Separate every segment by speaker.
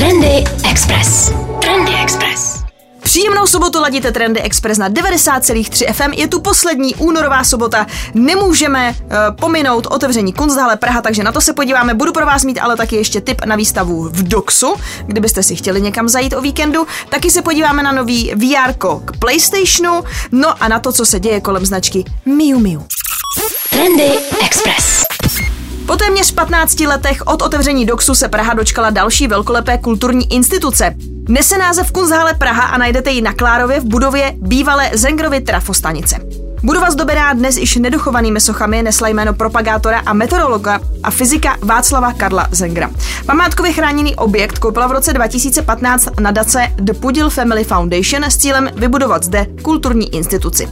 Speaker 1: Trendy Express. Trendy Express.
Speaker 2: Příjemnou sobotu ladíte Trendy Express na 90,3 FM. Je tu poslední únorová sobota. Nemůžeme uh, pominout otevření Kunsthalle Praha, takže na to se podíváme. Budu pro vás mít ale taky ještě tip na výstavu v Doxu, kdybyste si chtěli někam zajít o víkendu. Taky se podíváme na nový VR k PlayStationu, no a na to, co se děje kolem značky Miu Miu.
Speaker 1: Trendy Express.
Speaker 2: Po téměř 15 letech od otevření Doxu se Praha dočkala další velkolepé kulturní instituce. Nese název Kunsthalle Praha a najdete ji na Klárově v budově bývalé Zengrovy trafostanice. Budova zdobená dnes již nedochovanými sochami nesla jméno propagátora a meteorologa a fyzika Václava Karla Zengra. Památkově chráněný objekt koupila v roce 2015 nadace The Pudil Family Foundation s cílem vybudovat zde kulturní instituci.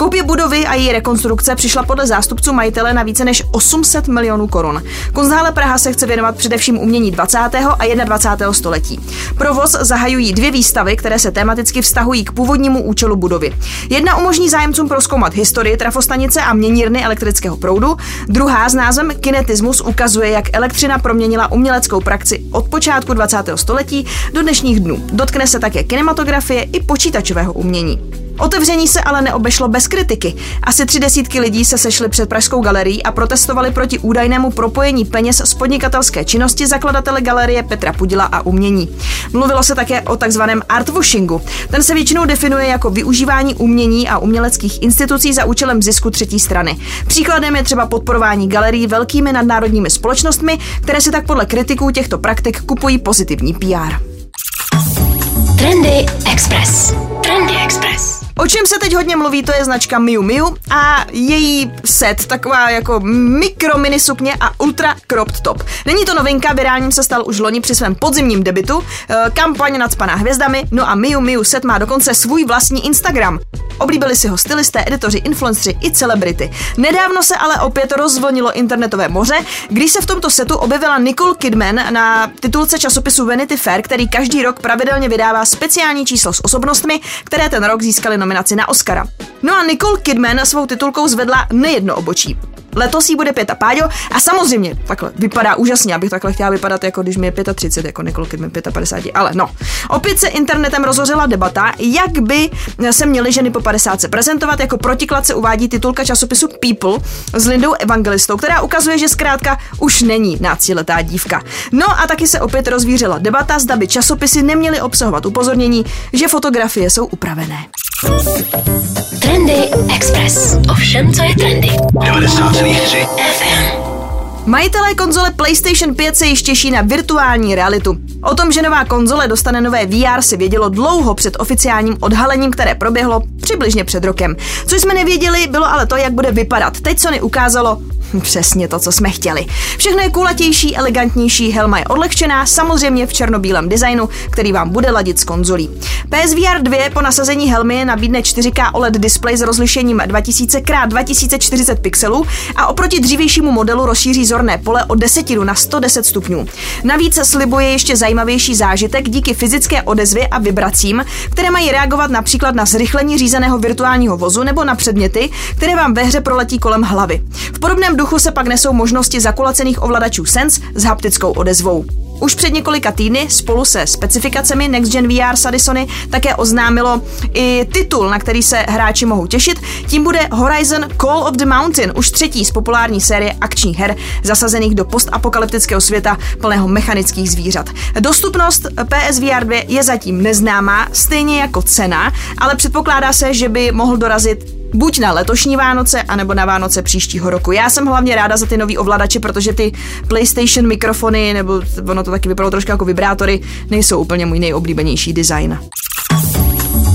Speaker 2: Koupě budovy a její rekonstrukce přišla podle zástupců majitele na více než 800 milionů korun. Kunsthále Praha se chce věnovat především umění 20. a 21. století. Provoz zahajují dvě výstavy, které se tematicky vztahují k původnímu účelu budovy. Jedna umožní zájemcům proskoumat historii trafostanice a měnírny elektrického proudu, druhá s názvem Kinetismus ukazuje, jak elektřina proměnila uměleckou praxi od počátku 20. století do dnešních dnů. Dotkne se také kinematografie i počítačového umění. Otevření se ale neobešlo bez kritiky. Asi tři desítky lidí se sešly před Pražskou galerií a protestovali proti údajnému propojení peněz z podnikatelské činnosti zakladatele galerie Petra Pudila a umění. Mluvilo se také o takzvaném artwashingu. Ten se většinou definuje jako využívání umění a uměleckých institucí za účelem zisku třetí strany. Příkladem je třeba podporování galerií velkými nadnárodními společnostmi, které si tak podle kritiků těchto praktik kupují pozitivní PR.
Speaker 1: Trendy Express. Trendy Express.
Speaker 2: O čem se teď hodně mluví, to je značka Miu Miu a její set, taková jako mikro mini sukně a ultra cropped top. Není to novinka, virálním se stal už loni při svém podzimním debitu, eh, kampaň nadspaná hvězdami, no a Miu Miu set má dokonce svůj vlastní Instagram. Oblíbili si ho stylisté, editoři, influenceri i celebrity. Nedávno se ale opět rozvonilo internetové moře, když se v tomto setu objevila Nicole Kidman na titulce časopisu Vanity Fair, který každý rok pravidelně vydává speciální číslo s osobnostmi, které ten rok získaly nominaci na Oscara. No a Nicole Kidman svou titulkou zvedla nejedno obočí. Letos jí bude pět a Páďo a samozřejmě takhle vypadá úžasně, abych takhle chtěla vypadat, jako když mi je 35, jako Nicole Kidman 55, ale no. Opět se internetem rozhořela debata, jak by se měly ženy po 50 se prezentovat, jako protiklad se uvádí titulka časopisu People s Lindou Evangelistou, která ukazuje, že zkrátka už není náctiletá dívka. No a taky se opět rozvířila debata, zda by časopisy neměly obsahovat upozornění, že fotografie jsou upravené.
Speaker 1: Trendy Express. Ovšem, co je trendy.
Speaker 3: 90,3
Speaker 1: FM.
Speaker 2: Majitelé konzole PlayStation 5 se již těší na virtuální realitu. O tom, že nová konzole dostane nové VR, si vědělo dlouho před oficiálním odhalením, které proběhlo přibližně před rokem. Co jsme nevěděli, bylo ale to, jak bude vypadat. Teď Sony ukázalo přesně to, co jsme chtěli. Všechno je kulatější, elegantnější, helma je odlehčená, samozřejmě v černobílém designu, který vám bude ladit s konzolí. PSVR 2 po nasazení helmy nabídne 4K OLED display s rozlišením 2000x2040 pixelů a oproti dřívějšímu modelu rozšíří zorné pole o desetinu na 110 stupňů. Navíc slibuje ještě zajímavější zážitek díky fyzické odezvě a vibracím, které mají reagovat například na zrychlení řízeného virtuálního vozu nebo na předměty, které vám ve hře proletí kolem hlavy. V podobném duchu se pak nesou možnosti zakulacených ovladačů Sense s haptickou odezvou. Už před několika týdny spolu se specifikacemi Next Gen VR Sadisony také oznámilo i titul, na který se hráči mohou těšit. Tím bude Horizon Call of the Mountain, už třetí z populární série akčních her zasazených do postapokalyptického světa plného mechanických zvířat. Dostupnost PSVR 2 je zatím neznámá, stejně jako cena, ale předpokládá se, že by mohl dorazit buď na letošní Vánoce, anebo na Vánoce příštího roku. Já jsem hlavně ráda za ty nový ovladače, protože ty PlayStation mikrofony, nebo ono to taky vypadalo trošku jako vibrátory, nejsou úplně můj nejoblíbenější design.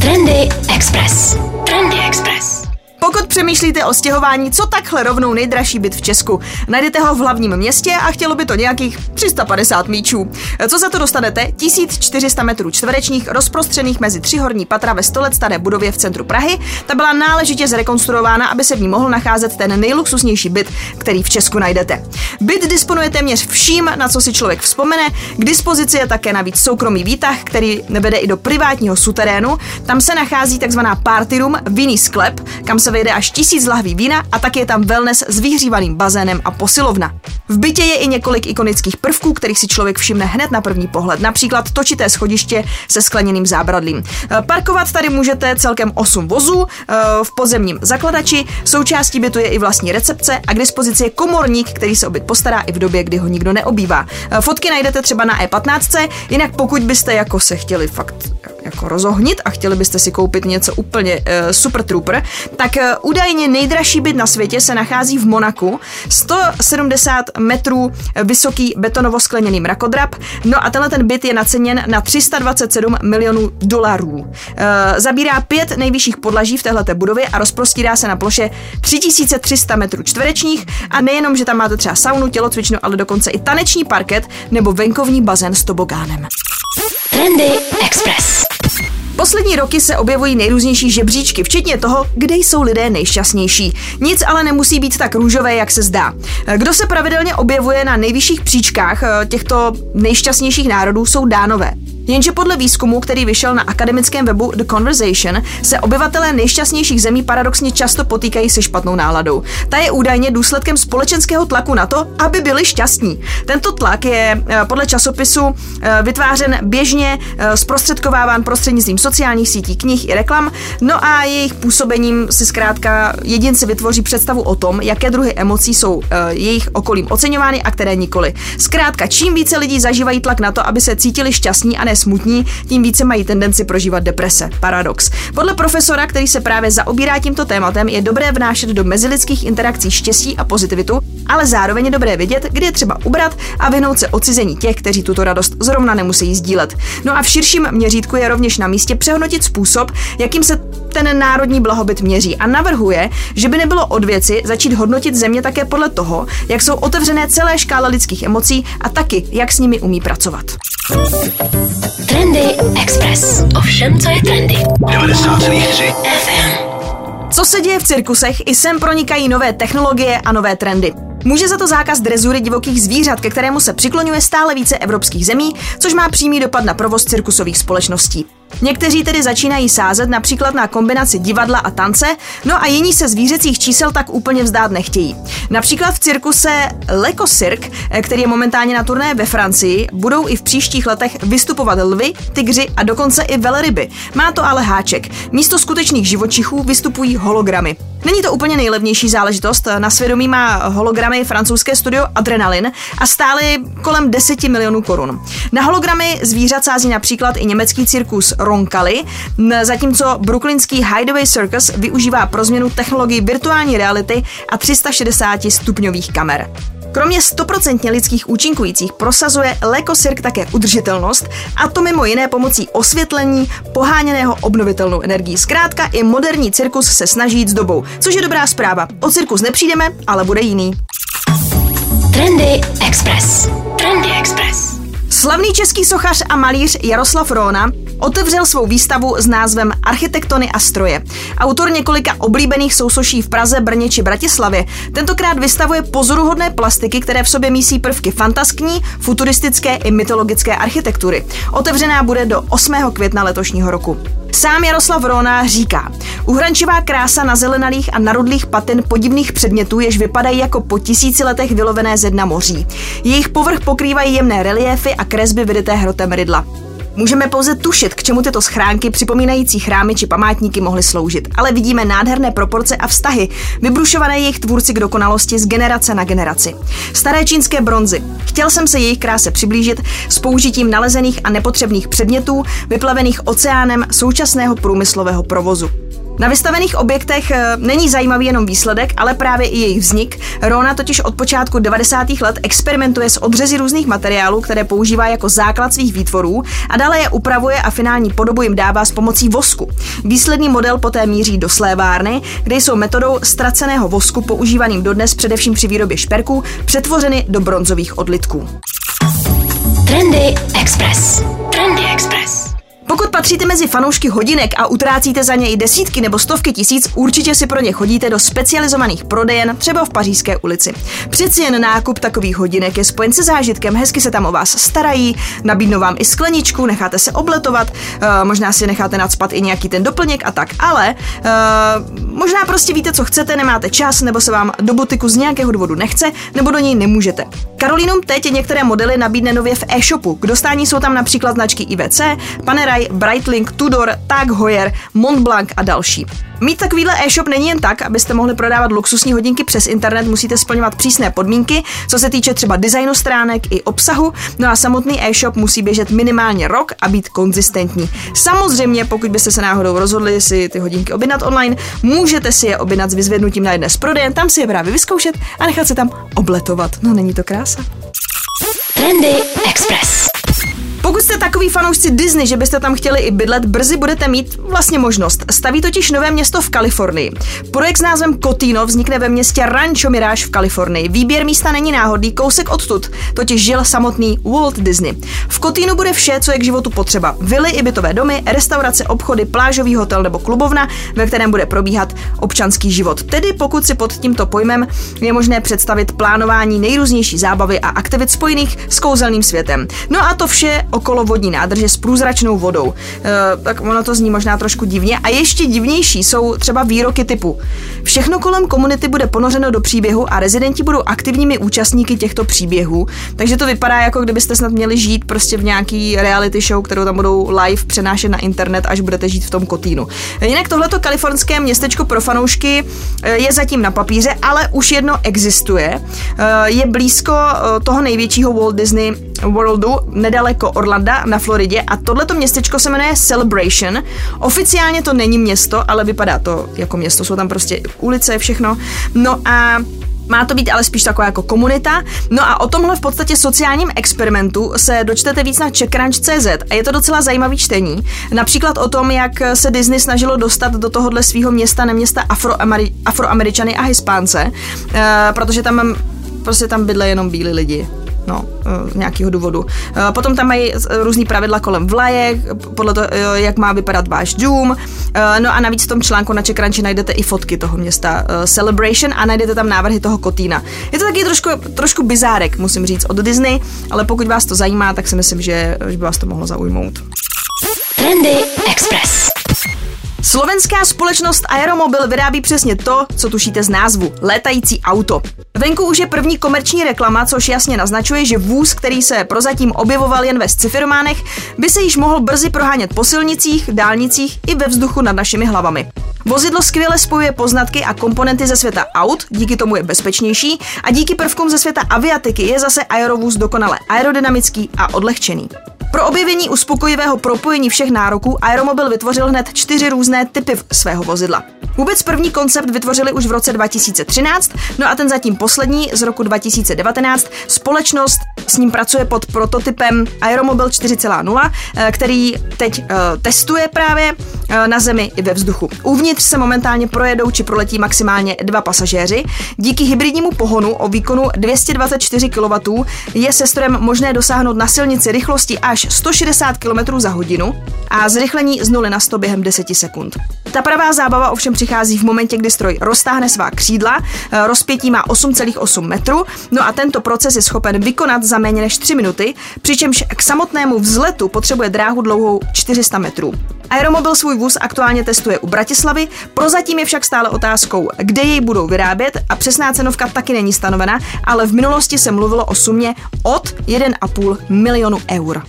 Speaker 1: Trendy Express. Trendy Express.
Speaker 2: Pokud přemýšlíte o stěhování, co takhle rovnou nejdražší byt v Česku, najdete ho v hlavním městě a chtělo by to nějakých 350 míčů. Co za to dostanete? 1400 metrů čtverečních rozprostřených mezi tři horní patra ve 100 let staré budově v centru Prahy. Ta byla náležitě zrekonstruována, aby se v ní mohl nacházet ten nejluxusnější byt, který v Česku najdete. Byt disponuje téměř vším, na co si člověk vzpomene. K dispozici je také navíc soukromý výtah, který vede i do privátního suterénu. Tam se nachází takzvaná party room, vinný sklep, kam se vejde až tisíc lahví vína a tak je tam wellness s vyhřívaným bazénem a posilovna. V bytě je i několik ikonických prvků, kterých si člověk všimne hned na první pohled, například točité schodiště se skleněným zábradlím. Eh, parkovat tady můžete celkem 8 vozů eh, v pozemním zakladači, součástí bytu je i vlastní recepce a k dispozici je komorník, který se o byt postará i v době, kdy ho nikdo neobývá. Eh, fotky najdete třeba na E15, jinak pokud byste jako se chtěli fakt jako rozohnit a chtěli byste si koupit něco úplně uh, super trooper, tak údajně nejdražší byt na světě se nachází v Monaku. 170 metrů vysoký betonovo-skleněný mrakodrap. No a tenhle ten byt je naceněn na 327 milionů dolarů. Uh, zabírá pět nejvyšších podlaží v této budově a rozprostírá se na ploše 3300 metrů čtverečních a nejenom, že tam máte třeba saunu, tělocvičnu, ale dokonce i taneční parket nebo venkovní bazén s tobogánem.
Speaker 1: Trendy Express.
Speaker 2: Poslední roky se objevují nejrůznější žebříčky, včetně toho, kde jsou lidé nejšťastnější. Nic ale nemusí být tak růžové, jak se zdá. Kdo se pravidelně objevuje na nejvyšších příčkách eh, těchto nejšťastnějších národů, jsou dánové. Jenže podle výzkumu, který vyšel na akademickém webu The Conversation, se obyvatelé nejšťastnějších zemí paradoxně často potýkají se špatnou náladou. Ta je údajně důsledkem společenského tlaku na to, aby byli šťastní. Tento tlak je eh, podle časopisu eh, vytvářen běžně, eh, zprostředkováván prostřednictvím sociálních sítí, knih i reklam, no a jejich působením si zkrátka jedinci vytvoří představu o tom, jaké druhy emocí jsou jejich okolím oceňovány a které nikoli. Zkrátka, čím více lidí zažívají tlak na to, aby se cítili šťastní a ne smutní, tím více mají tendenci prožívat deprese. Paradox. Podle profesora, který se právě zaobírá tímto tématem, je dobré vnášet do mezilidských interakcí štěstí a pozitivitu, ale zároveň je dobré vidět, kdy je třeba ubrat a vyhnout se odcizení těch, kteří tuto radost zrovna nemusí sdílet. No a v širším měřítku je rovněž na místě přehodnotit způsob, jakým se ten národní blahobyt měří a navrhuje, že by nebylo od věci začít hodnotit země také podle toho, jak jsou otevřené celé škále lidských emocí a taky, jak s nimi umí pracovat.
Speaker 1: Trendy Express. Ovšem, co je trendy. 90,3 FM.
Speaker 2: Co se děje v cirkusech? I sem pronikají nové technologie a nové trendy. Může za to zákaz drezury divokých zvířat, ke kterému se přiklonuje stále více evropských zemí, což má přímý dopad na provoz cirkusových společností. Někteří tedy začínají sázet například na kombinaci divadla a tance, no a jiní se zvířecích čísel tak úplně vzdát nechtějí. Například v cirkuse Leko Cirque, který je momentálně na turné ve Francii, budou i v příštích letech vystupovat lvy, tygři a dokonce i velryby. Má to ale háček. Místo skutečných živočichů vystupují hologramy. Není to úplně nejlevnější záležitost. Na svědomí má hologramy francouzské studio Adrenalin a stály kolem 10 milionů korun. Na hologramy zvířat sází například i německý cirkus Ronkali, zatímco brooklynský Hideaway Circus využívá pro změnu technologii virtuální reality a 360 stupňových kamer. Kromě 100% lidských účinkujících prosazuje Leko Cirque také udržitelnost, a to mimo jiné pomocí osvětlení poháněného obnovitelnou energií. Zkrátka i moderní cirkus se snaží jít s dobou, což je dobrá zpráva. O cirkus nepřijdeme, ale bude jiný.
Speaker 1: Trendy Express. Trendy Express.
Speaker 2: Slavný český sochař a malíř Jaroslav Róna otevřel svou výstavu s názvem Architektony a stroje. Autor několika oblíbených sousoší v Praze, Brně či Bratislavě tentokrát vystavuje pozoruhodné plastiky, které v sobě mísí prvky fantaskní, futuristické i mytologické architektury. Otevřená bude do 8. května letošního roku. Sám Jaroslav Rona říká, uhrančivá krása na zelenalých a narudlých patin podivných předmětů, jež vypadají jako po tisíci letech vylovené ze dna moří. Jejich povrch pokrývají jemné reliéfy a kresby vyryté hrotem rydla. Můžeme pouze tušit, k čemu tyto schránky připomínající chrámy či památníky mohly sloužit, ale vidíme nádherné proporce a vztahy, vybrušované jejich tvůrci k dokonalosti z generace na generaci. Staré čínské bronzy. Chtěl jsem se jejich kráse přiblížit s použitím nalezených a nepotřebných předmětů, vyplavených oceánem současného průmyslového provozu. Na vystavených objektech eh, není zajímavý jenom výsledek, ale právě i jejich vznik. Rona totiž od počátku 90. let experimentuje s odřezy různých materiálů, které používá jako základ svých výtvorů a dále je upravuje a finální podobu jim dává s pomocí vosku. Výsledný model poté míří do slévárny, kde jsou metodou ztraceného vosku používaným dodnes především při výrobě šperků přetvořeny do bronzových odlitků.
Speaker 1: Trendy Express. Trendy Express.
Speaker 2: Patříte mezi fanoušky hodinek a utrácíte za ně i desítky nebo stovky tisíc, určitě si pro ně chodíte do specializovaných prodejen, třeba v Pařížské ulici. Přeci jen nákup takových hodinek je spojen se zážitkem, hezky se tam o vás starají, nabídnou vám i skleničku, necháte se obletovat, uh, možná si necháte nadspat i nějaký ten doplněk a tak, ale uh, možná prostě víte, co chcete, nemáte čas, nebo se vám do butiku z nějakého důvodu nechce, nebo do něj nemůžete. Karolínům teď některé modely nabídne nově v e-shopu. K dostání jsou tam například značky IVC, Panerai, Breitling, Tudor, Tag Heuer, Montblanc a další. Mít takovýhle e-shop není jen tak, abyste mohli prodávat luxusní hodinky přes internet, musíte splňovat přísné podmínky, co se týče třeba designu stránek i obsahu, no a samotný e-shop musí běžet minimálně rok a být konzistentní. Samozřejmě, pokud byste se náhodou rozhodli si ty hodinky objednat online, můžete si je objednat s vyzvednutím na jedné z prodejen, tam si je právě vyzkoušet a nechat se tam obletovat. No není to krása?
Speaker 1: Trendy Express.
Speaker 2: Pokud jste takový fanoušci Disney, že byste tam chtěli i bydlet, brzy budete mít vlastně možnost. Staví totiž nové město v Kalifornii. Projekt s názvem Cotino vznikne ve městě Rancho Mirage v Kalifornii. Výběr místa není náhodný, kousek odtud totiž žil samotný Walt Disney. V Cotinu bude vše, co je k životu potřeba. Vily i bytové domy, restaurace, obchody, plážový hotel nebo klubovna, ve kterém bude probíhat občanský život. Tedy pokud si pod tímto pojmem je možné představit plánování nejrůznější zábavy a aktivit spojených s kouzelným světem. No a to vše okolo vodní nádrže s průzračnou vodou. E, tak ono to zní možná trošku divně. A ještě divnější jsou třeba výroky typu Všechno kolem komunity bude ponořeno do příběhu a rezidenti budou aktivními účastníky těchto příběhů. Takže to vypadá jako kdybyste snad měli žít prostě v nějaký reality show, kterou tam budou live přenášet na internet, až budete žít v tom kotínu. Jinak tohleto kalifornské městečko pro fanoušky e, je zatím na papíře, ale už jedno existuje. E, je blízko toho největšího Walt Disney Worldu, nedaleko Orlanda na Floridě a tohleto městečko se jmenuje Celebration. Oficiálně to není město, ale vypadá to jako město, jsou tam prostě ulice, všechno. No a má to být ale spíš taková jako komunita. No a o tomhle v podstatě sociálním experimentu se dočtete víc na CheckRunch.cz a je to docela zajímavý čtení. Například o tom, jak se Disney snažilo dostat do tohohle svého města, neměsta Afroameri- Afroameričany a Hispánce, uh, protože tam prostě tam bydle jenom bílí lidi no, eh, z nějakého důvodu. Eh, potom tam mají různý pravidla kolem vlajek, podle toho, jak má vypadat váš dům. No a navíc v tom článku na Čekranči najdete i fotky toho města Celebration a najdete tam návrhy toho Kotína. Je to taky trošku, trošku bizárek, musím říct, od Disney, ale pokud vás to zajímá, tak si myslím, že, že by vás to mohlo zaujmout.
Speaker 1: Trendy Express.
Speaker 2: Slovenská společnost Aeromobil vyrábí přesně to, co tušíte z názvu – létající auto. Venku už je první komerční reklama, což jasně naznačuje, že vůz, který se prozatím objevoval jen ve sci-fi by se již mohl brzy prohánět po silnicích, dálnicích i ve vzduchu nad našimi hlavami. Vozidlo skvěle spojuje poznatky a komponenty ze světa aut, díky tomu je bezpečnější a díky prvkům ze světa aviatiky je zase aerovůz dokonale aerodynamický a odlehčený. Pro objevení uspokojivého propojení všech nároků Aeromobil vytvořil hned čtyři různé typy svého vozidla. Vůbec první koncept vytvořili už v roce 2013, no a ten zatím poslední z roku 2019. Společnost s ním pracuje pod prototypem Aeromobil 4.0, eh, který teď uh, testuje právě uh, na zemi i ve vzduchu. Uvnitř se momentálně projedou či proletí maximálně dva pasažéři. Díky hybridnímu pohonu o výkonu 224 kW je se strojem možné dosáhnout na silnici rychlosti až 160 km za hodinu a zrychlení z 0 na 100 během 10 sekund. Ta pravá zábava ovšem přichází v momentě, kdy stroj roztáhne svá křídla, eh, rozpětí má 8,8 metru, no a tento proces je schopen vykonat za méně než 3 minuty, přičemž k samotnému vzletu potřebuje dráhu dlouhou 400 metrů. Aeromobil svůj vůz aktuálně testuje u Bratislavy, prozatím je však stále otázkou, kde jej budou vyrábět a přesná cenovka taky není stanovena, ale v minulosti se mluvilo o sumě od 1,5 milionu eur.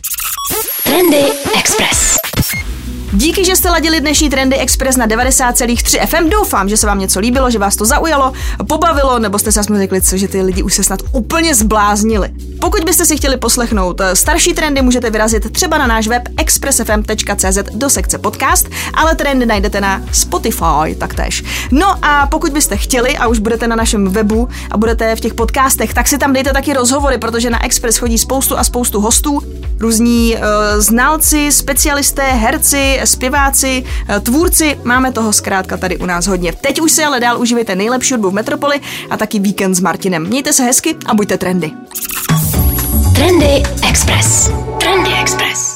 Speaker 1: Trendy Express.
Speaker 2: Díky, že jste ladili dnešní Trendy Express na 90,3 FM. Doufám, že se vám něco líbilo, že vás to zaujalo, pobavilo, nebo jste se aspoň řekli, co, že ty lidi už se snad úplně zbláznili. Pokud byste si chtěli poslechnout eh, starší trendy, můžete vyrazit třeba na náš web expressfm.cz do sekce podcast, ale trendy najdete na Spotify taktéž. No a pokud byste chtěli a už budete na našem webu a budete v těch podcastech, tak si tam dejte taky rozhovory, protože na Express chodí spoustu a spoustu hostů, různí uh, znalci, specialisté, herci, zpěváci, uh, tvůrci, máme toho zkrátka tady u nás hodně. Teď už si ale dál užívejte nejlepší hudbu v Metropoli a taky víkend s Martinem. Mějte se hezky a buďte trendy.
Speaker 1: Trendy Express. Trendy Express.